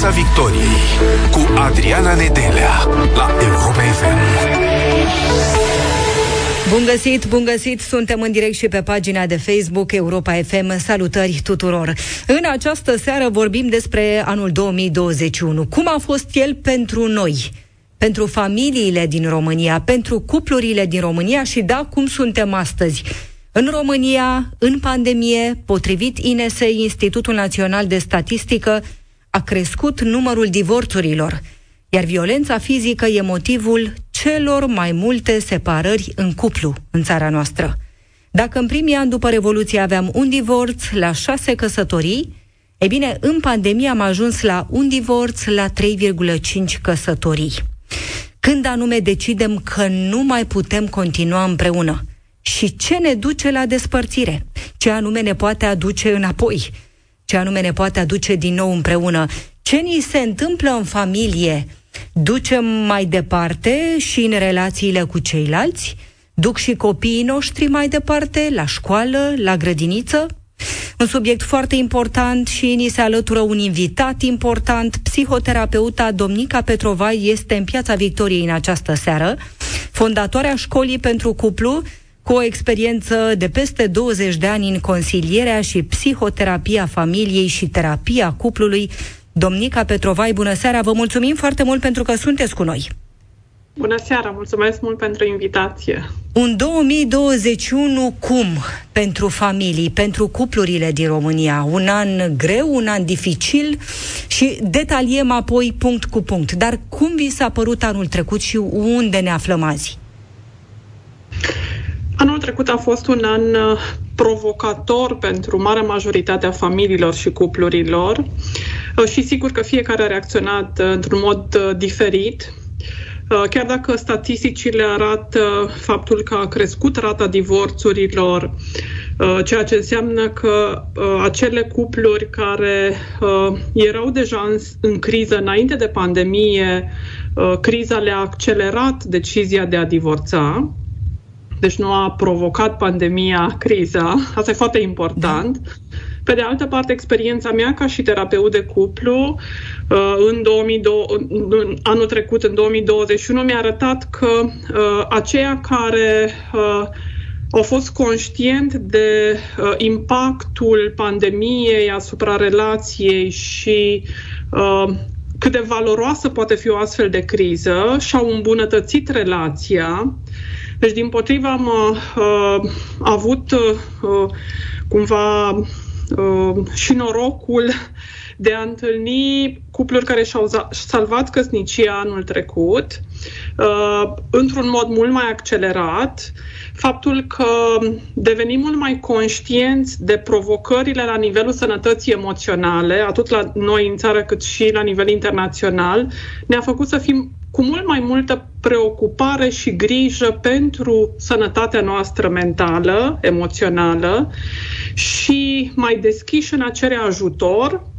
Piața Victoriei cu Adriana Nedelea la Europa FM. Bun găsit, bun găsit! Suntem în direct și pe pagina de Facebook Europa FM. Salutări tuturor! În această seară vorbim despre anul 2021. Cum a fost el pentru noi? Pentru familiile din România, pentru cuplurile din România și da, cum suntem astăzi? În România, în pandemie, potrivit INSE, Institutul Național de Statistică, a crescut numărul divorțurilor, iar violența fizică e motivul celor mai multe separări în cuplu în țara noastră. Dacă în primii ani după Revoluție aveam un divorț la șase căsătorii, e bine, în pandemie am ajuns la un divorț la 3,5 căsătorii. Când anume decidem că nu mai putem continua împreună? Și ce ne duce la despărțire? Ce anume ne poate aduce înapoi? Ce anume ne poate aduce din nou împreună? Ce ni se întâmplă în familie? Ducem mai departe și în relațiile cu ceilalți? Duc și copiii noștri mai departe, la școală, la grădiniță? Un subiect foarte important și ni se alătură un invitat important. Psihoterapeuta Domnica Petrovai este în Piața Victoriei în această seară, fondatoarea școlii pentru cuplu, cu o experiență de peste 20 de ani în consilierea și psihoterapia familiei și terapia cuplului. Domnica Petrovai, bună seara! Vă mulțumim foarte mult pentru că sunteți cu noi! Bună seara, mulțumesc mult pentru invitație. Un 2021 cum pentru familii, pentru cuplurile din România? Un an greu, un an dificil și detaliem apoi punct cu punct. Dar cum vi s-a părut anul trecut și unde ne aflăm azi? Anul trecut a fost un an uh, provocator pentru marea majoritate a familiilor și cuplurilor uh, și sigur că fiecare a reacționat uh, într-un mod diferit. Chiar dacă statisticile arată faptul că a crescut rata divorțurilor, ceea ce înseamnă că acele cupluri care erau deja în criză înainte de pandemie, criza le-a accelerat decizia de a divorța, deci nu a provocat pandemia criza. Asta e foarte important. Da. Pe de altă parte, experiența mea ca și terapeut de cuplu uh, în, 2002, în anul trecut, în 2021, mi-a arătat că uh, aceia care uh, au fost conștient de uh, impactul pandemiei asupra relației și uh, cât de valoroasă poate fi o astfel de criză și au îmbunătățit relația, deci, din potriva, am uh, avut uh, cumva uh, și norocul de a întâlni cupluri care și-au salvat căsnicia anul trecut. uh, într-un mod mult mai accelerat, faptul că devenim mult mai conștienți de provocările la nivelul sănătății emoționale, atât la noi în țară cât și la nivel internațional, ne-a făcut să fim cu mult mai multă preocupare și grijă pentru sănătatea noastră mentală, emoțională și mai deschiși în a cere ajutor, uh,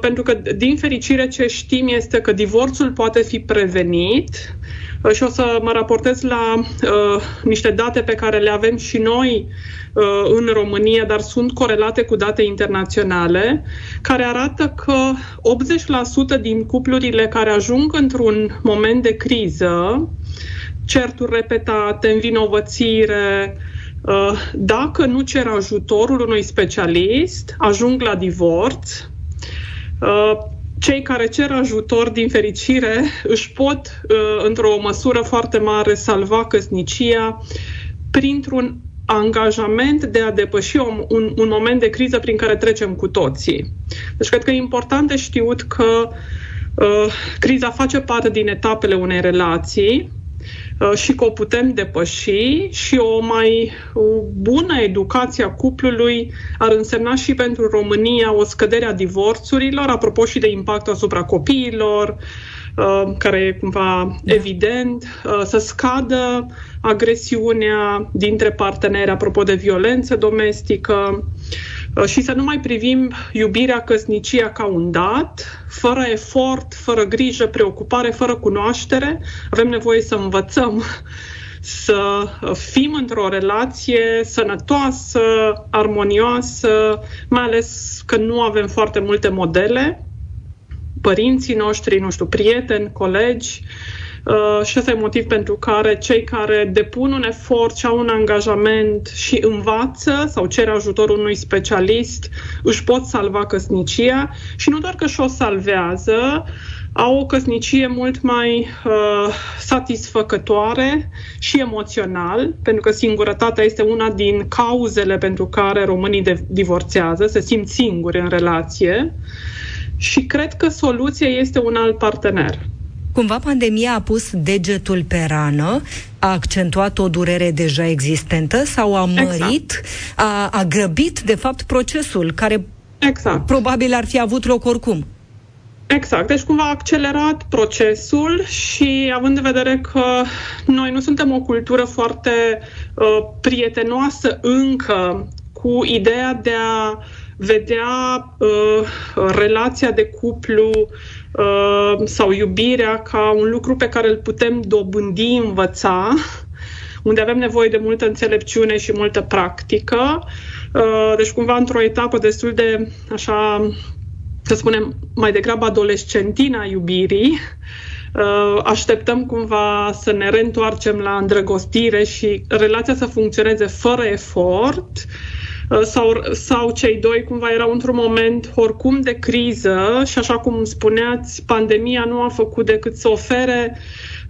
pentru că, din fericire, ce știm este că divorțul poate fi prevenit uh, și o să mă raportez la uh, niște date pe care le avem și noi uh, în România, dar sunt corelate cu date internaționale, care arată că 80% din cuplurile care ajung într-un moment de criză, certuri repetate, învinovățire, uh, dacă nu cer ajutorul unui specialist, ajung la divorț. Uh, cei care cer ajutor, din fericire, își pot, uh, într-o măsură foarte mare, salva căsnicia printr-un angajament de a depăși un, un, un moment de criză prin care trecem cu toții. Deci cred că e important de știut că uh, criza face parte din etapele unei relații uh, și că o putem depăși și o mai o bună educație a cuplului ar însemna și pentru România o scădere a divorțurilor, apropo și de impactul asupra copiilor, Uh, care e cumva evident, uh, să scadă agresiunea dintre parteneri apropo de violență domestică. uh, și să nu mai privim iubirea, căsnicia ca un dat, fără efort, fără grijă, preocupare, fără cunoaștere. Avem nevoie să învățăm să fim într-o relație sănătoasă, armonioasă, mai ales că nu avem foarte multe modele părinții noștri, nu știu, prieteni, colegi, Uh, și ăsta e motiv pentru care cei care depun un efort și au un angajament și învață sau cer ajutorul unui specialist își pot salva căsnicia și nu doar că și-o salvează, au o căsnicie mult mai uh, satisfăcătoare și emoțional, pentru că singurătatea este una din cauzele pentru care românii de- divorțează, se simt singuri în relație și cred că soluția este un alt partener. Cumva pandemia a pus degetul pe rană, a accentuat o durere deja existentă sau a exact. mărit, exact. a, a grăbit, de fapt, procesul care exact. probabil ar fi avut loc oricum. Exact, deci cumva a accelerat procesul și având în vedere că noi nu suntem o cultură foarte uh, prietenoasă încă cu ideea de a vedea uh, relația de cuplu uh, sau iubirea ca un lucru pe care îl putem dobândi, învăța, unde avem nevoie de multă înțelepciune și multă practică. Uh, deci cumva într-o etapă destul de așa să spunem, mai degrabă adolescentina iubirii, uh, așteptăm cumva să ne reîntoarcem la îndrăgostire și relația să funcționeze fără efort, Uh, sau, sau cei doi cumva erau într-un moment oricum de criză și așa cum spuneați, pandemia nu a făcut decât să ofere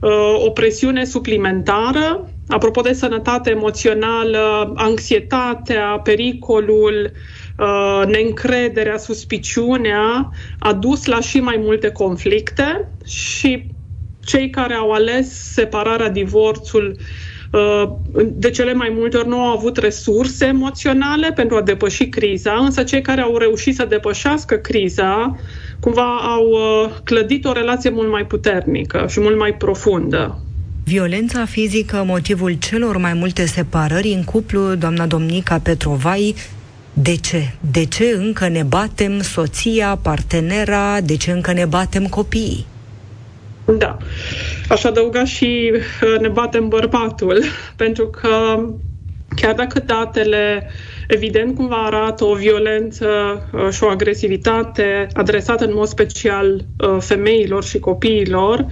uh, o presiune suplimentară. Apropo de sănătate emoțională, anxietatea, pericolul, uh, neîncrederea, suspiciunea a dus la și mai multe conflicte și cei care au ales separarea, divorțul, Uh, de cele mai multe ori nu au avut resurse emoționale pentru a depăși criza, însă cei care au reușit să depășească criza cumva au uh, clădit o relație mult mai puternică și mult mai profundă. Violența fizică, motivul celor mai multe separări în cuplu, doamna Domnica Petrovai, de ce? De ce încă ne batem soția, partenera, de ce încă ne batem copiii? Da. Aș adăuga și uh, ne batem bărbatul, pentru că chiar dacă datele evident cumva arată o violență uh, și o agresivitate adresată în mod special uh, femeilor și copiilor,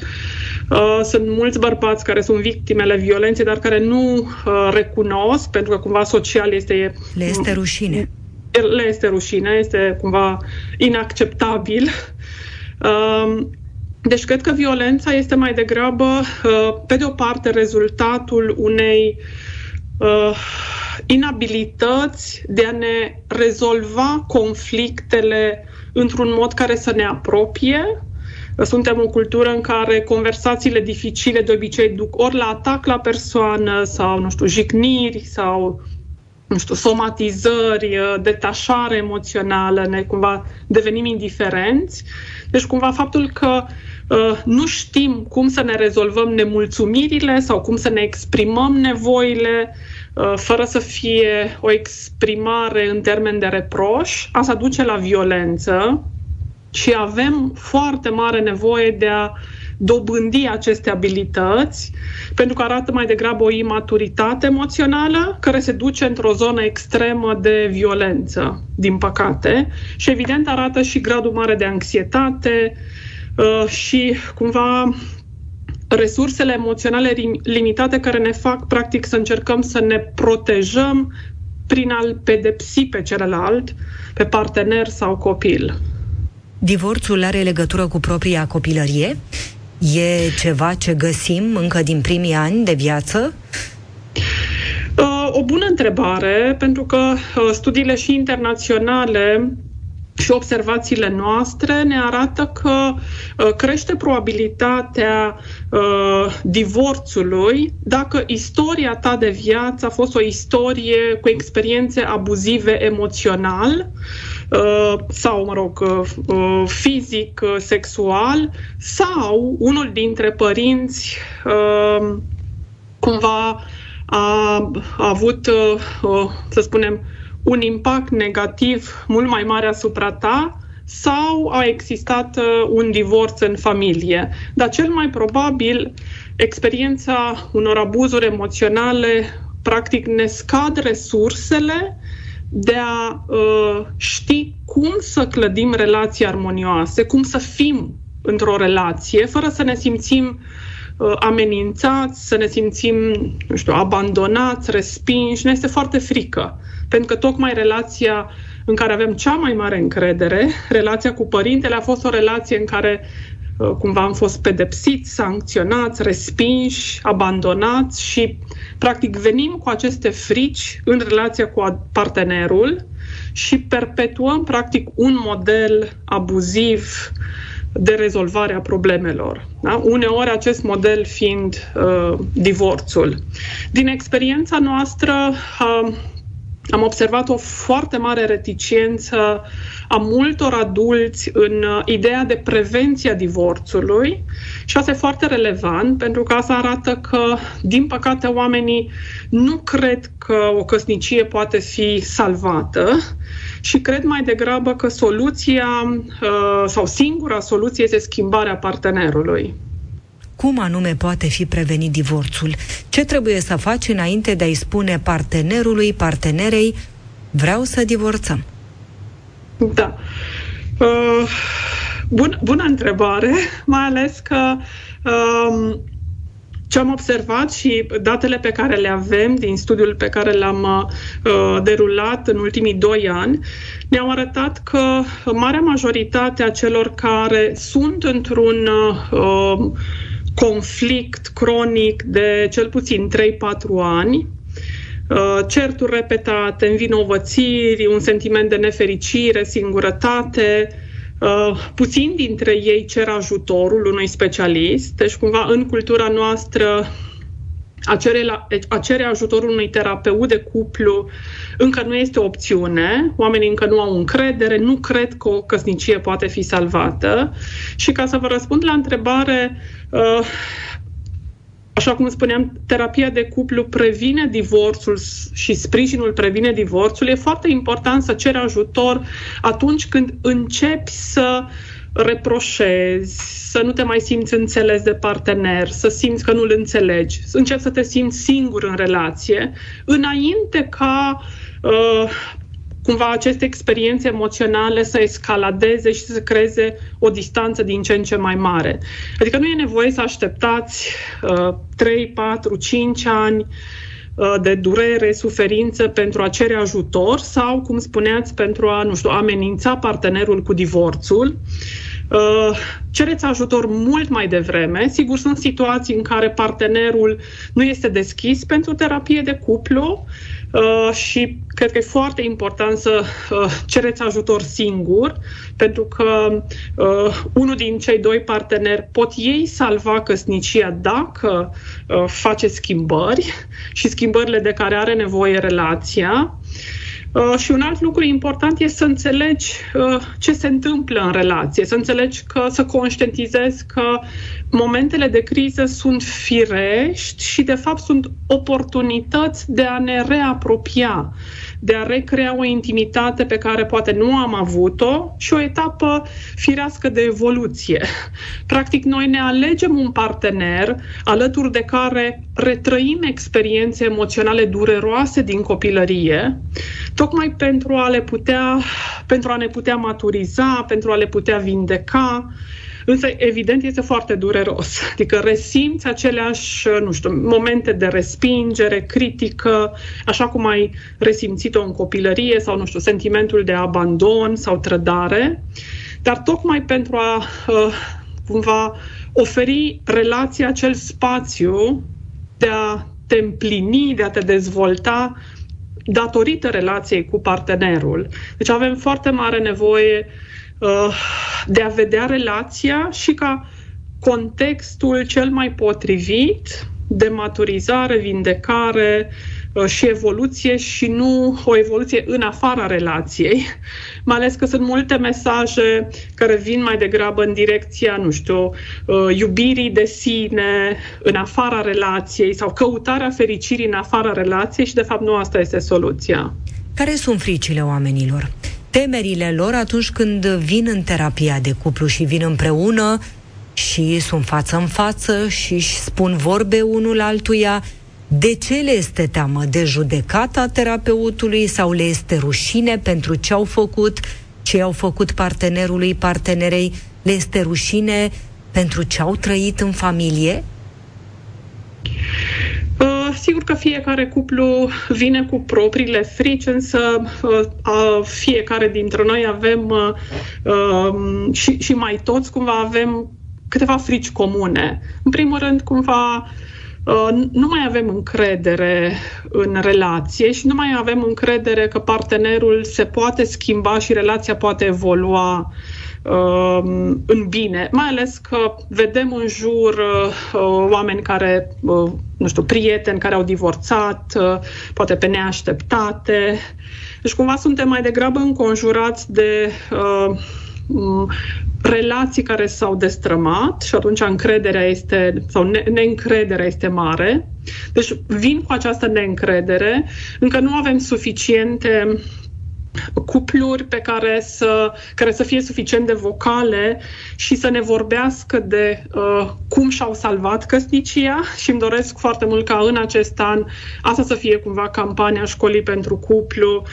sunt mulți bărbați care sunt victimele violenței, dar care nu recunosc, pentru că cumva social este... Le este rușine. Le este rușine, este cumva inacceptabil. Deci cred că violența este mai degrabă, uh, pe de o parte, rezultatul unei uh, inabilități de a ne rezolva conflictele într-un mod care să ne apropie. Suntem o cultură în care conversațiile dificile de obicei duc ori la atac la persoană sau, nu știu, jigniri sau nu știu, somatizări, uh, detașare emoțională, ne cumva devenim indiferenți. Deci cumva faptul că uh, nu știm cum să ne rezolvăm nemulțumirile sau cum să ne exprimăm nevoile uh, fără să fie o exprimare în termen de reproș, asta duce la violență și avem foarte mare nevoie de a dobândi aceste abilități, pentru că arată mai degrabă o imaturitate emoțională care se duce într-o zonă extremă de violență, din păcate, și evident arată și gradul mare de anxietate uh, și cumva resursele emoționale limitate care ne fac practic să încercăm să ne protejăm prin a-l pedepsi pe celălalt, pe partener sau copil. Divorțul are legătură cu propria copilărie? E ceva ce găsim încă din primii ani de viață? Uh, o bună întrebare, pentru că uh, studiile și internaționale și observațiile noastre ne arată că uh, crește probabilitatea uh, divorțului dacă istoria ta de viață a fost o istorie cu experiențe abuzive emoțional uh, sau, mă rog, uh, uh fizic, uh, sexual sau unul dintre părinți uh, cumva a, a avut, uh, să spunem, un impact negativ mult mai mare asupra ta sau a existat uh, un divorț în familie. Dar cel mai probabil experiența unor abuzuri emoționale practic ne scad resursele de a uh, ști cum să clădim relații armonioase, cum să fim într-o relație, fără să ne simțim uh, amenințați, să ne simțim, nu știu, abandonați, respinși. Ne este foarte frică. Pentru că tocmai relația în care avem cea mai mare încredere, relația cu părintele, a fost o relație în care uh, cumva am fost pedepsiți, sancționați, respinși, abandonați și practic venim cu aceste frici în relația cu partenerul și perpetuăm practic un model abuziv de rezolvare a problemelor. Da? Uneori acest model fiind uh, divorțul. Din experiența noastră uh, am observat o foarte mare reticență a multor adulți în uh, ideea de prevenție a divorțului și asta e foarte relevant pentru că asta arată că, din păcate, oamenii nu cred că o căsnicie poate fi salvată și cred mai degrabă că soluția uh, sau singura soluție este schimbarea partenerului. Cum anume poate fi prevenit divorțul? Ce trebuie să faci înainte de a-i spune partenerului, partenerei, vreau să divorțăm? Da. Uh, bun, bună întrebare, mai ales că uh, ce am observat și datele pe care le avem din studiul pe care l-am uh, derulat în ultimii doi ani ne-au arătat că marea majoritate a celor care sunt într-un uh, conflict cronic de cel puțin 3-4 ani, uh, certuri repetate, învinovățiri, un sentiment de nefericire, singurătate, Uh, puțin dintre ei cer ajutorul unui specialist, deci cumva în cultura noastră a cere, la, a cere ajutorul unui terapeut de cuplu încă nu este o opțiune, oamenii încă nu au încredere, nu cred că o căsnicie poate fi salvată. Și ca să vă răspund la întrebare, uh, Așa cum spuneam, terapia de cuplu previne divorțul și sprijinul previne divorțul. E foarte important să ceri ajutor atunci când începi să reproșezi, să nu te mai simți înțeles de partener, să simți că nu-l înțelegi, să începi să te simți singur în relație, înainte ca uh, cumva aceste experiențe emoționale să escaladeze și să creeze o distanță din ce în ce mai mare. Adică nu e nevoie să așteptați uh, 3, 4, 5 ani uh, de durere, suferință pentru a cere ajutor sau, cum spuneați, pentru a, nu știu, amenința partenerul cu divorțul. Uh, cereți ajutor mult mai devreme. Sigur, sunt situații în care partenerul nu este deschis pentru terapie de cuplu, Uh, și cred că e foarte important să uh, cereți ajutor singur, pentru că uh, unul din cei doi parteneri pot ei salva căsnicia dacă uh, face schimbări și schimbările de care are nevoie relația. Uh, și un alt lucru important este să înțelegi uh, ce se întâmplă în relație, să înțelegi că, să conștientizezi că momentele de criză sunt firești și, de fapt, sunt oportunități de a ne reapropia, de a recrea o intimitate pe care poate nu am avut-o și o etapă firească de evoluție. Practic, noi ne alegem un partener alături de care retrăim experiențe emoționale dureroase din copilărie, tocmai pentru a le putea, pentru a ne putea maturiza, pentru a le putea vindeca, Însă, evident, este foarte dureros. Adică resimți aceleași, nu știu, momente de respingere, critică, așa cum ai resimțit-o în copilărie sau, nu știu, sentimentul de abandon sau trădare. Dar tocmai pentru a uh, cumva oferi relația acel spațiu de a te împlini, de a te dezvolta datorită relației cu partenerul. Deci avem foarte mare nevoie uh, de a vedea relația și ca contextul cel mai potrivit de maturizare, vindecare uh, și evoluție și nu o evoluție în afara relației, mai ales că sunt multe mesaje care vin mai degrabă în direcția, nu știu, uh, iubirii de sine în afara relației sau căutarea fericirii în afara relației și de fapt nu asta este soluția. Care sunt fricile oamenilor? Temerile lor atunci când vin în terapia de cuplu și vin împreună și sunt față în față și își spun vorbe unul altuia, De ce le este teamă? De judecata terapeutului sau le este rușine pentru ce au făcut, ce au făcut partenerului, partenerei? Le este rușine pentru ce au trăit în familie? Uh, sigur că fiecare cuplu vine cu propriile frici, însă uh, fiecare dintre noi avem uh, um, și, și mai toți cumva avem câteva frici comune. În primul rând, cumva, nu mai avem încredere în relație și nu mai avem încredere că partenerul se poate schimba și relația poate evolua Um, în bine, mai ales că vedem în jur uh, oameni care, uh, nu știu, prieteni care au divorțat, uh, poate pe neașteptate. Deci cumva suntem mai degrabă înconjurați de relații care s-au destrămat și atunci încrederea este, sau ne- neîncrederea este mare. Deci vin cu această neîncredere, încă nu avem suficiente cupluri pe care să, care să fie suficient de vocale și să ne vorbească de uh, cum și-au salvat căsnicia și îmi doresc foarte mult ca în acest an asta să fie cumva campania școlii pentru cuplu, uh,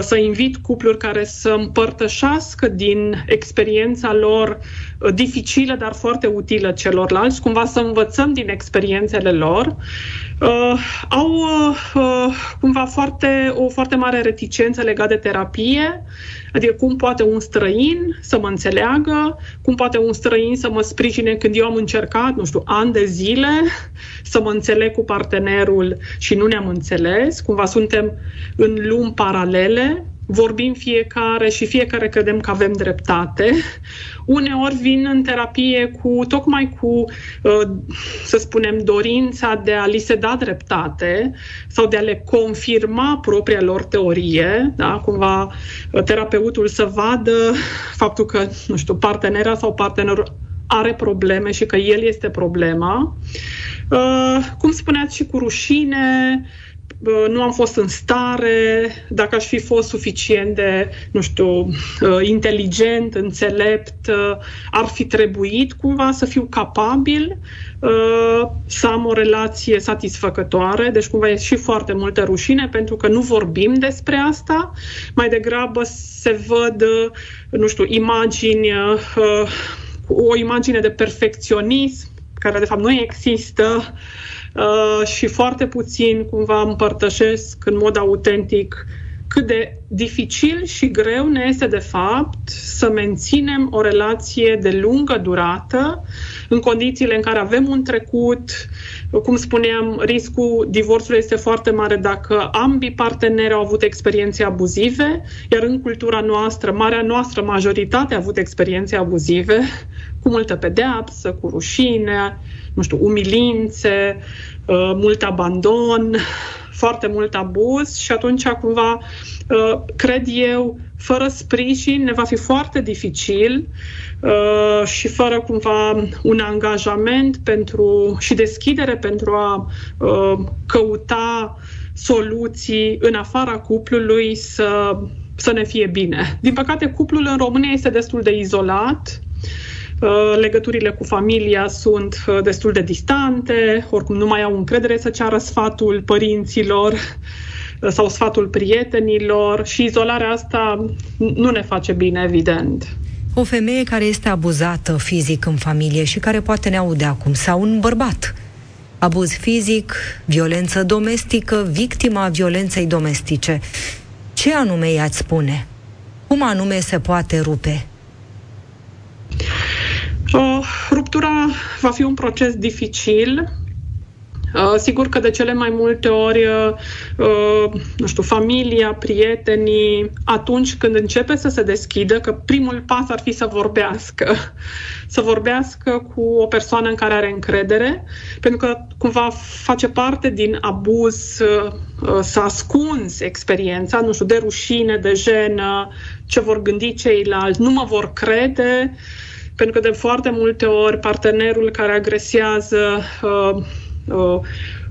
să invit cupluri care să împărtășească din experiența lor uh, dificilă, dar foarte utilă celorlalți, cumva să învățăm din experiențele lor. Uh, au uh, uh cumva foarte, o foarte mare reticență legată de terapie, adică cum poate un străin să mă înțeleagă, cum poate un străin să mă sprijine când eu am încercat, nu știu, ani de zile să mă înțeleg cu partenerul și nu ne-am înțeles, cumva suntem în lumi paralele, vorbim fiecare și fiecare credem că avem dreptate. Uneori vin în terapie cu tocmai cu, uh, să spunem, dorința de a li se da dreptate sau de a le confirma propria lor teorie, da? cumva uh, terapeutul să vadă faptul că, nu știu, partenera sau partenerul are probleme și că el este problema. Uh, cum spuneați și cu rușine, nu am fost în stare, dacă aș fi fost suficient de, nu știu, uh, inteligent, înțelept, uh, ar fi trebuit cumva să fiu capabil uh, să am o relație satisfăcătoare, deci cumva e și foarte multă rușine pentru că nu vorbim despre asta, mai degrabă se văd, nu știu, imagini, o imagine de perfecționism care de fapt nu există, Uh, și foarte puțin cumva împărtășesc în mod autentic cât de dificil și greu ne este de fapt să menținem o relație de lungă durată în condițiile în care avem un trecut, cum spuneam, riscul divorțului este foarte mare dacă ambii parteneri au avut experiențe abuzive, iar în cultura noastră, marea noastră majoritate a avut experiențe abuzive, cu multă pedeapsă, cu rușine, nu știu, umilințe, uh, mult abandon, foarte mult abuz și atunci cumva uh, cred eu fără sprijin ne va fi foarte dificil uh, și fără cumva un angajament pentru și deschidere pentru a căuta soluții în afara cuplului să, să ne fie bine. Din păcate, cuplul în România este destul de izolat Uh, legăturile cu familia sunt uh, destul de distante, oricum nu mai au încredere să ceară sfatul părinților uh, sau sfatul prietenilor și izolarea asta nu ne face bine, evident. O femeie care este abuzată fizic în familie și care poate ne aude acum, sau un bărbat, abuz fizic, violență domestică, victima violenței domestice, ce anume i-ați spune? Cum anume se poate rupe? Uh, ruptura va fi un proces dificil. Uh, sigur că de cele mai multe ori, uh, uh, nu știu, familia, prietenii, atunci când începe să se deschidă, că primul pas ar fi să vorbească, să vorbească cu o persoană în care are încredere, pentru că cumva face parte din abuz uh, uh, să ascunzi experiența, nu știu, de rușine, de jenă, ce vor gândi ceilalți, nu mă vor crede, uh, pentru că de foarte multe ori partenerul care agresează uh, uh,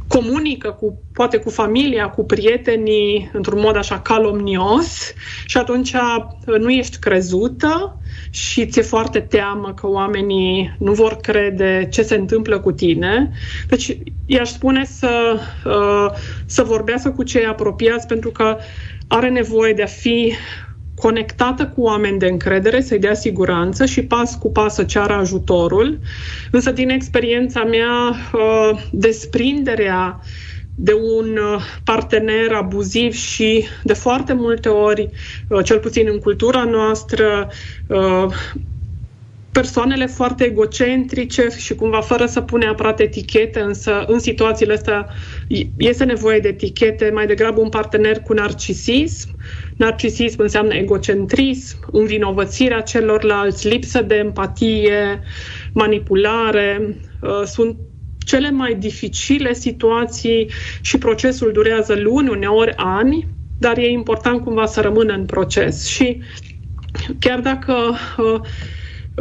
comunică cu, poate cu familia, cu prietenii, într-un mod așa calomnios și atunci uh, nu ești crezută și ți-e foarte teamă că oamenii nu vor crede ce se întâmplă cu tine. Deci i-aș spune să, uh, să vorbească cu cei apropiați pentru că are nevoie de a fi conectată cu oameni de încredere, să-i dea siguranță și pas cu pas să ceară ajutorul. Însă, din experiența mea, uh, desprinderea de un uh, partener abuziv și de foarte multe ori, uh, cel puțin în cultura noastră, persoanele foarte egocentrice și cumva fără să pune neapărat etichete, însă în situațiile astea este nevoie de etichete, mai degrabă un partener cu narcisism. Narcisism înseamnă egocentrism, învinovățirea celorlalți, lipsă de empatie, manipulare. Uh, sunt cele mai dificile situații și procesul durează luni, uneori ani, dar e important cumva să rămână în proces. Și chiar dacă uh, Uh,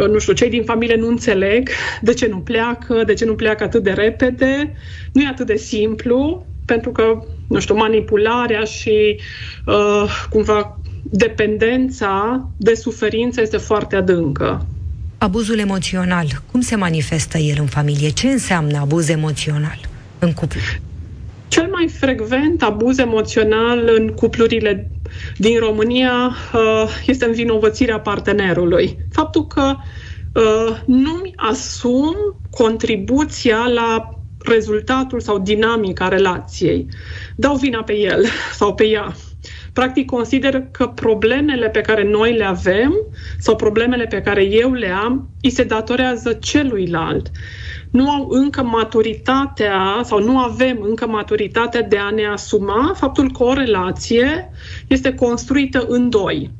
nu știu, cei din familie nu înțeleg de ce nu pleacă, de ce nu pleacă atât de repede. Nu e atât de simplu, pentru că, nu știu, manipularea și uh, cumva dependența de suferință este foarte adâncă. Abuzul emoțional, cum se manifestă el în familie? Ce înseamnă abuz emoțional în cuplu? Cel mai frecvent abuz emoțional în cuplurile din România uh, este învinovățirea partenerului. Faptul că uh, nu-mi asum contribuția la rezultatul sau dinamica relației. Dau vina pe el sau pe ea. Practic consider că problemele pe care noi le avem sau problemele pe care eu le am îi se datorează celuilalt nu au încă maturitatea sau nu avem încă maturitatea de a ne asuma faptul că o relație este construită în doi.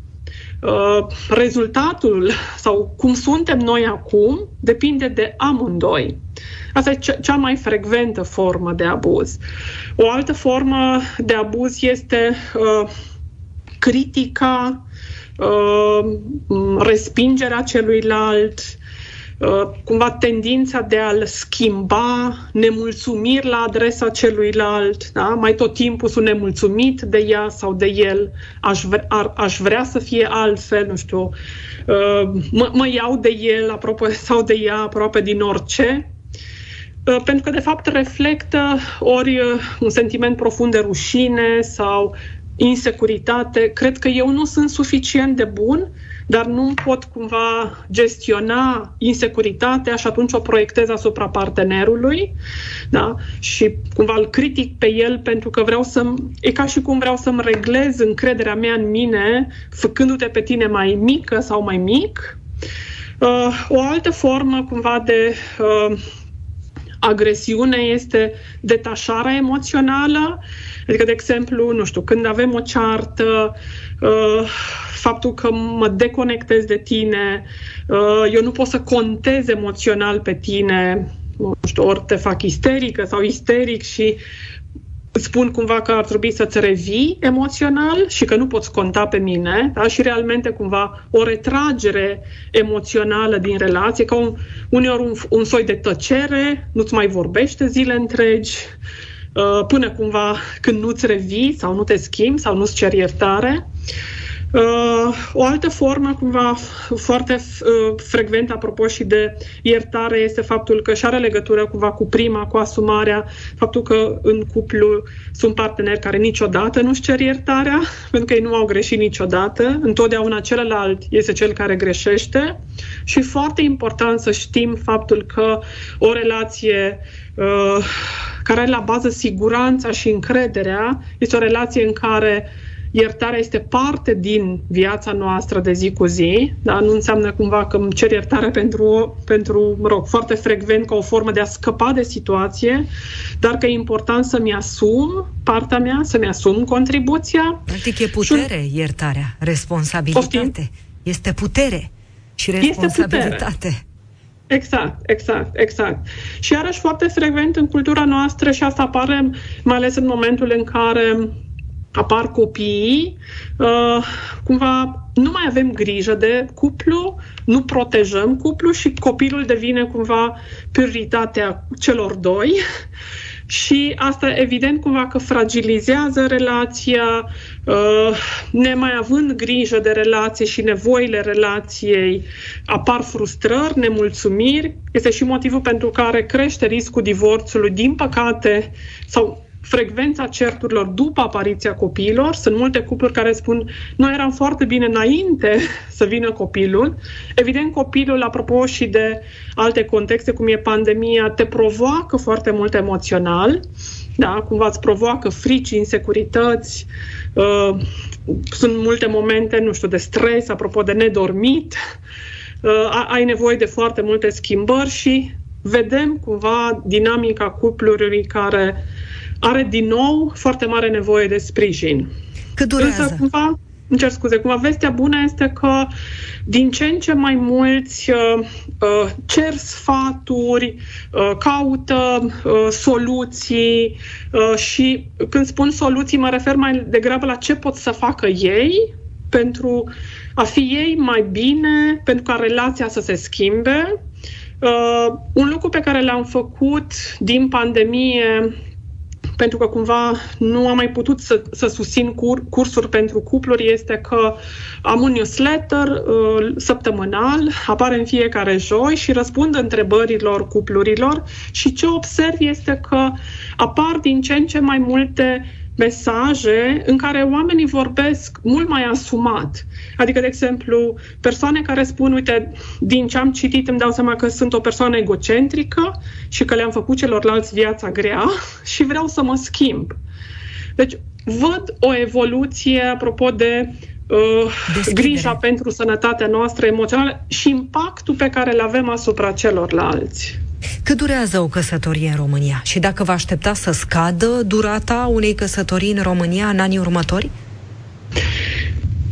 Uh, rezultatul sau cum suntem noi acum depinde de amândoi. Asta e cea mai frecventă formă de abuz. O altă formă de abuz este uh, critica, uh, respingerea celuilalt, Uh, cumva tendința de a-l schimba, nemulțumiri la adresa celuilalt, da? mai tot timpul sunt nemulțumit de ea sau de el, aș vrea, ar, aș vrea să fie altfel, nu știu, uh, mă, mă iau de el aproape, sau de ea aproape din orice, uh, pentru că de fapt reflectă ori un sentiment profund de rușine sau insecuritate. Cred că eu nu sunt suficient de bun dar nu pot cumva gestiona insecuritatea și atunci o proiectez asupra partenerului da? și cumva îl critic pe el pentru că vreau să e ca și cum vreau să-mi reglez încrederea mea în mine făcându-te pe tine mai mică sau mai mic. Uh, o altă formă cumva de uh, agresiune este detașarea emoțională. Adică, de exemplu, nu știu, când avem o ceartă, uh, faptul că mă deconectez de tine, uh, eu nu pot să contez emoțional pe tine, nu știu, ori te fac isterică sau isteric și spun cumva că ar trebui să-ți revii emoțional și că nu poți conta pe mine da? și realmente cumva o retragere emoțională din relație, ca un, uneori un, un soi de tăcere, nu-ți mai vorbește zile întregi, uh, până cumva când nu-ți revii sau nu te schimbi sau nu-ți cer iertare. Uh, o altă formă, cumva foarte uh, frecventă, apropo și de iertare, este faptul că și are legătură cumva cu prima, cu asumarea, faptul că în cuplu sunt parteneri care niciodată nu-și cer iertarea, pentru că ei nu au greșit niciodată, întotdeauna celălalt este cel care greșește. Și foarte important să știm faptul că o relație uh, care are la bază siguranța și încrederea este o relație în care iertarea este parte din viața noastră de zi cu zi, dar nu înseamnă cumva că îmi cer iertare pentru, pentru, mă rog, foarte frecvent ca o formă de a scăpa de situație, dar că e important să-mi asum partea mea, să-mi asum contribuția. Practic e putere și... iertarea, responsabilitate. Poftim? Este putere și responsabilitate. Este putere. Exact, exact, exact. Și iarăși foarte frecvent în cultura noastră și asta apare mai ales în momentul în care apar copiii, uh, cumva nu mai avem grijă de cuplu, nu protejăm cuplu și copilul devine cumva prioritatea celor doi. și asta evident cumva că fragilizează relația, uh, nemai având grijă de relație și nevoile relației, apar frustrări, nemulțumiri. Este și motivul pentru care crește riscul divorțului, din păcate, sau frecvența certurilor după apariția copiilor. Sunt multe cupluri care spun, noi eram foarte bine înainte să vină copilul. Evident, copilul, apropo și de alte contexte, cum e pandemia, te provoacă foarte mult emoțional. Da, cumva îți provoacă frici, insecurități, uh, sunt multe momente, nu știu, de stres, apropo de nedormit, uh, ai nevoie de foarte multe schimbări și vedem cumva dinamica cuplurilor care are din nou foarte mare nevoie de sprijin. Cât durează? Însă, cumva, îmi cer scuze, cumva vestea bună este că din ce în ce mai mulți uh, uh, cer sfaturi, uh, caută uh, soluții uh, și când spun soluții mă refer mai degrabă la ce pot să facă ei pentru a fi ei mai bine, pentru ca relația să se schimbe. Uh, un lucru pe care l-am făcut din pandemie pentru că cumva nu am mai putut să, să susțin cur, cursuri pentru cupluri, este că am un newsletter uh, săptămânal, apare în fiecare joi și răspund întrebărilor cuplurilor și ce observ este că apar din ce în ce mai multe mesaje în care oamenii vorbesc mult mai asumat. Adică, de exemplu, persoane care spun, uite, din ce am citit îmi dau seama că sunt o persoană egocentrică și că le-am făcut celorlalți viața grea și vreau să mă schimb. Deci, văd o evoluție, apropo de uh, grija pentru sănătatea noastră emoțională și impactul pe care îl avem asupra celorlalți. Cât durează o căsătorie în România? Și dacă vă aștepta să scadă durata unei căsătorii în România în anii următori?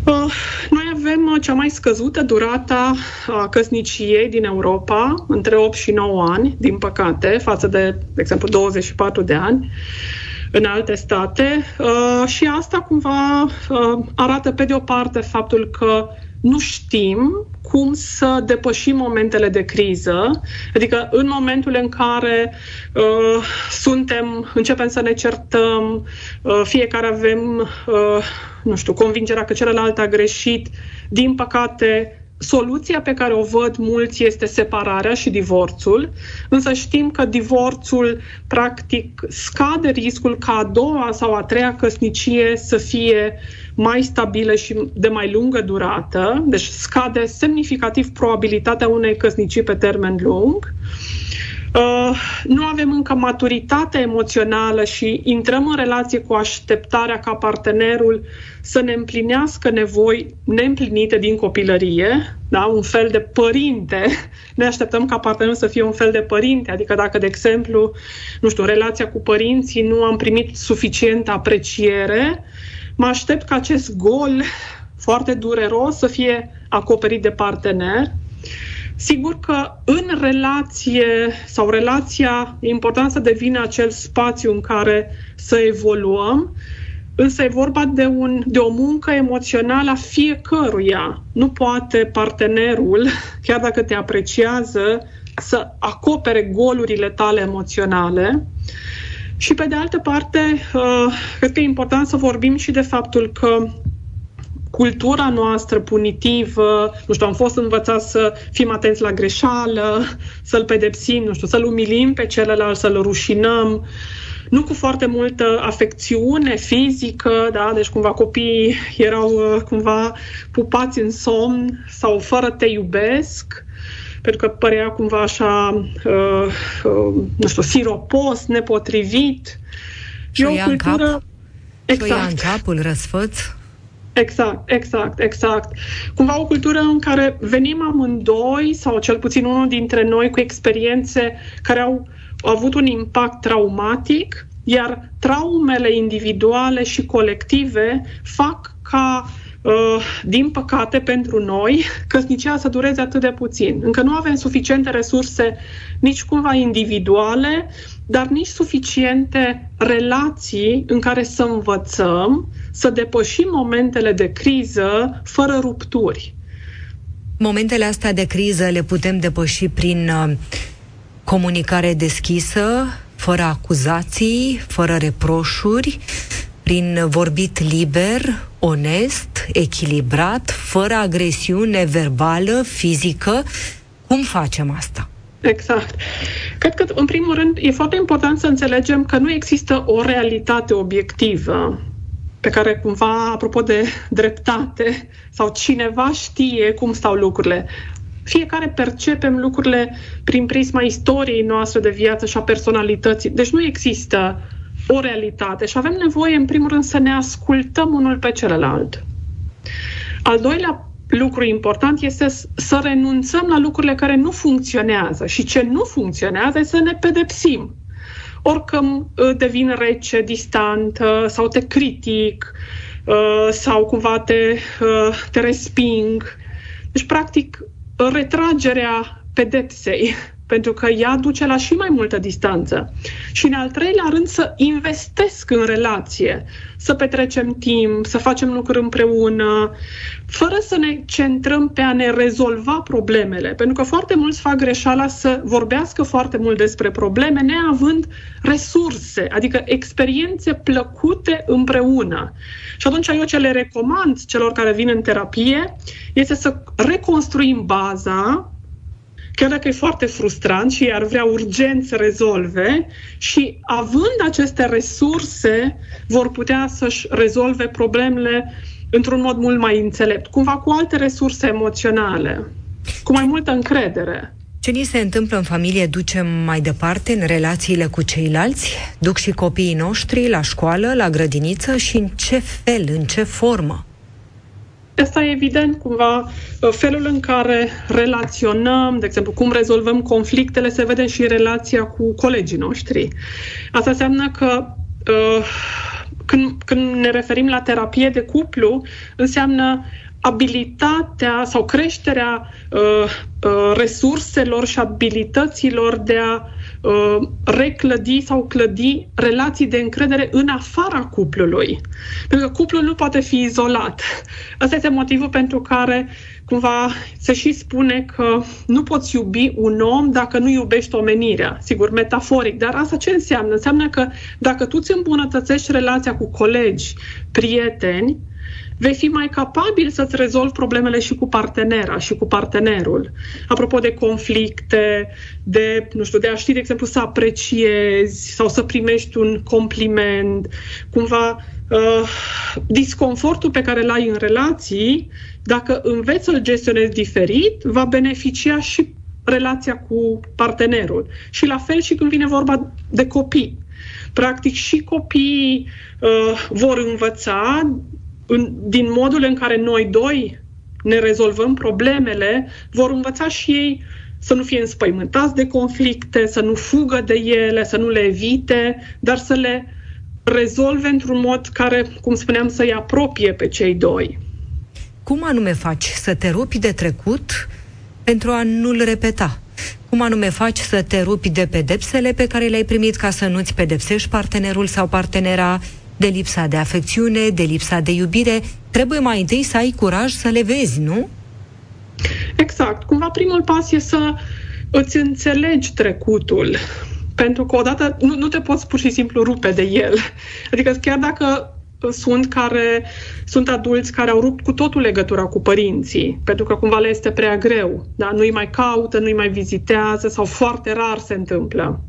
Uh, noi avem uh, cea mai scăzută durata a căsniciei din Europa, între 8 și 9 ani, din păcate, față de, de exemplu, 24 de ani în alte state. Uh, și asta cumva arată, pe de o parte, faptul că nu știm cum să depășim momentele de criză, adică în momentul în care uh, suntem, începem să ne certăm, uh, fiecare avem, uh, nu știu, convingerea că celălalt a greșit, din păcate Soluția pe care o văd mulți este separarea și divorțul, însă știm că divorțul practic scade riscul ca a doua sau a treia căsnicie să fie mai stabilă și de mai lungă durată, deci scade semnificativ probabilitatea unei căsnicii pe termen lung. Uh, nu avem încă maturitatea emoțională și intrăm în relație cu așteptarea ca partenerul să ne împlinească nevoi neîmplinite din copilărie, da? un fel de părinte. Ne așteptăm ca partenerul să fie un fel de părinte, adică dacă, de exemplu, nu știu, relația cu părinții nu am primit suficientă apreciere, mă aștept ca acest gol foarte dureros să fie acoperit de partener Sigur că în relație sau relația e important să devină acel spațiu în care să evoluăm, însă e vorba de, un, de o muncă emoțională a fiecăruia. Nu poate partenerul, chiar dacă te apreciază, să acopere golurile tale emoționale. Și pe de altă parte, uh, cred că e important să vorbim și de faptul că cultura noastră punitivă, nu știu, am fost învățați să fim atenți la greșeală, să-l pedepsim, nu știu, să-l umilim pe celălalt, să-l rușinăm, nu cu foarte multă afecțiune fizică, da? deci cumva copiii erau uh, cumva pupați în somn sau fără te iubesc, pentru că părea cumva așa, uh, uh, nu știu, siropos, nepotrivit. Și o ia cultură... în cap? Exact. Și o ia în exact. cap, îl răsfăț? Exact, exact, exact. Cumva o cultură în care venim amândoi, sau cel puțin unul dintre noi, cu experiențe care au avut un impact traumatic, iar traumele individuale și colective fac ca Uh, din păcate pentru noi, căsnicia să dureze atât de puțin. Încă nu avem suficiente resurse nici cumva individuale, dar nici suficiente relații în care să învățăm, să depășim momentele de criză fără rupturi. Momentele astea de criză le putem depăși prin uh, comunicare deschisă, fără acuzații, fără reproșuri, prin vorbit liber, onest, echilibrat, fără agresiune verbală, fizică. Cum facem asta? Exact. Cred că, în primul rând, e foarte important să înțelegem că nu există o realitate obiectivă pe care cumva, apropo de dreptate, sau cineva știe cum stau lucrurile. Fiecare percepem lucrurile prin prisma istoriei noastre de viață și a personalității. Deci nu există o realitate și avem nevoie, în primul rând, să ne ascultăm unul pe celălalt. Al doilea lucru important este să renunțăm la lucrurile care nu funcționează și ce nu funcționează este să ne pedepsim. Oricum uh, devin rece, distant uh, sau te critic uh, sau cumva te, te resping. Deci, practic, retragerea pedepsei pentru că ea duce la și mai multă distanță. Și în al treilea rând să investesc în relație, să petrecem timp, să facem lucruri împreună, fără să ne centrăm pe a ne rezolva problemele. Pentru că foarte mulți fac greșeala să vorbească foarte mult despre probleme, neavând resurse, adică experiențe plăcute împreună. Și atunci eu ce le recomand celor care vin în terapie este să reconstruim baza chiar dacă e foarte frustrant și ar vrea urgent să rezolve și având aceste resurse vor putea să-și rezolve problemele într-un mod mult mai înțelept, cumva cu alte resurse emoționale, cu mai multă încredere. Ce ni se întâmplă în familie ducem mai departe în relațiile cu ceilalți? Duc și copiii noștri la școală, la grădiniță și în ce fel, în ce formă? Asta e evident, cumva, felul în care relaționăm, de exemplu, cum rezolvăm conflictele, se vede și relația cu colegii noștri. Asta înseamnă că uh, când, când ne referim la terapie de cuplu, înseamnă abilitatea sau creșterea uh, uh, resurselor și abilităților de a uh, reclădi sau clădi relații de încredere în afara cuplului. Pentru că cuplul nu poate fi izolat. Asta este motivul pentru care cumva se și spune că nu poți iubi un om dacă nu iubești omenirea. Sigur, metaforic, dar asta ce înseamnă? Înseamnă că dacă tu îți îmbunătățești relația cu colegi, prieteni, vei fi mai capabil să-ți rezolvi problemele și cu partenera și cu partenerul. Apropo de conflicte, de, nu știu, de a ști, de exemplu, să apreciezi sau să primești un compliment, cumva uh, disconfortul pe care îl ai în relații, dacă înveți să-l gestionezi diferit, va beneficia și relația cu partenerul. Și la fel și când vine vorba de copii. Practic și copiii uh, vor învăța în, din modul în care noi doi ne rezolvăm problemele, vor învăța și ei să nu fie înspăimântați de conflicte, să nu fugă de ele, să nu le evite, dar să le rezolve într-un mod care, cum spuneam, să-i apropie pe cei doi. Cum anume faci să te rupi de trecut pentru a nu-l repeta? Cum anume faci să te rupi de pedepsele pe care le-ai primit ca să nu-ți pedepsești partenerul sau partenera de lipsa de afecțiune, de lipsa de iubire, trebuie mai întâi să ai curaj să le vezi, nu? Exact. Cumva primul pas e să îți înțelegi trecutul. Pentru că odată nu, nu te poți pur și simplu rupe de el. Adică chiar dacă sunt care sunt adulți care au rupt cu totul legătura cu părinții, pentru că cumva le este prea greu. Da? Nu-i mai caută, nu-i mai vizitează sau foarte rar se întâmplă.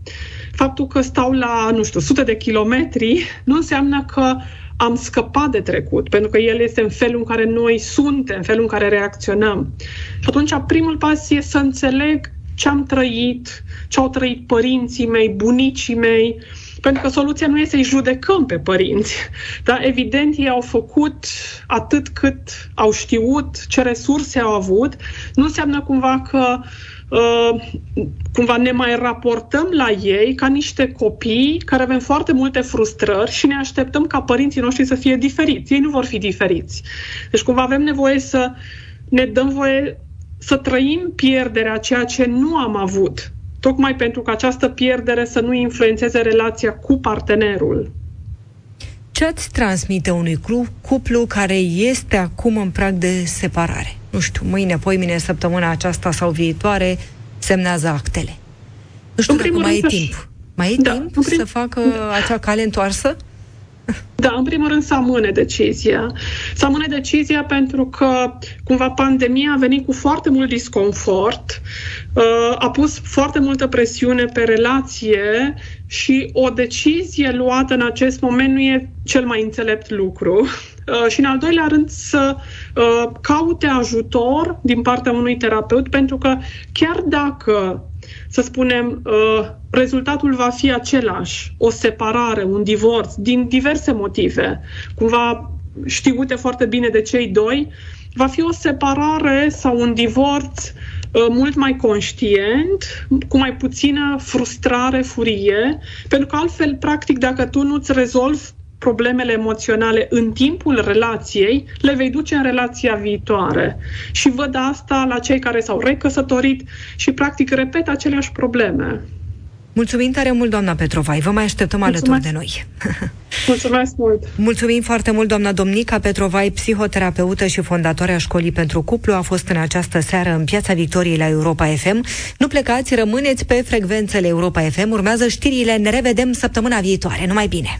Faptul că stau la, nu știu, sute de kilometri nu înseamnă că am scăpat de trecut, pentru că el este în felul în care noi suntem, în felul în care reacționăm. Și atunci primul pas e să înțeleg ce am trăit, ce au trăit părinții mei, bunicii mei, pentru că soluția nu este să-i judecăm pe părinți. Dar evident ei au făcut atât cât au știut, ce resurse au avut. Nu înseamnă cumva că uh, cumva ne mai raportăm la ei ca niște copii care avem foarte multe frustrări și ne așteptăm ca părinții noștri să fie diferiți. Ei nu vor fi diferiți. Deci cumva avem nevoie să ne dăm voie să trăim pierderea ceea ce nu am avut tocmai pentru că această pierdere să nu influențeze relația cu partenerul. Ce îți transmite unui cuplu care este acum în prag de separare? Nu știu, mâine, poimine, săptămâna aceasta sau viitoare semnează actele. Nu știu în dacă mai e timp. Mai e da, timp prim... să facă acea cale întoarsă? Da, în primul rând să amâne decizia. Să amâne decizia pentru că cumva pandemia a venit cu foarte mult disconfort, uh, a pus foarte multă presiune pe relație și o decizie luată în acest moment nu e cel mai înțelept lucru. Uh, și în al doilea rând să uh, caute ajutor din partea unui terapeut pentru că chiar dacă să spunem, uh, rezultatul va fi același, o separare, un divorț, din diverse motive, cumva știute foarte bine de cei doi, va fi o separare sau un divorț uh, mult mai conștient, cu mai puțină frustrare, furie, pentru că altfel, practic, dacă tu nu-ți rezolvi problemele emoționale în timpul relației, le vei duce în relația viitoare. Și văd asta la cei care s-au recăsătorit și practic repet aceleași probleme. Mulțumim tare mult, doamna Petrovai. Vă mai așteptăm Mulțumesc. alături de noi. Mulțumesc mult! Mulțumim foarte mult, doamna Domnica Petrovai, psihoterapeută și fondatoarea Școlii pentru Cuplu. A fost în această seară în Piața Victoriei la Europa FM. Nu plecați, rămâneți pe frecvențele Europa FM. Urmează știrile. Ne revedem săptămâna viitoare. Numai bine!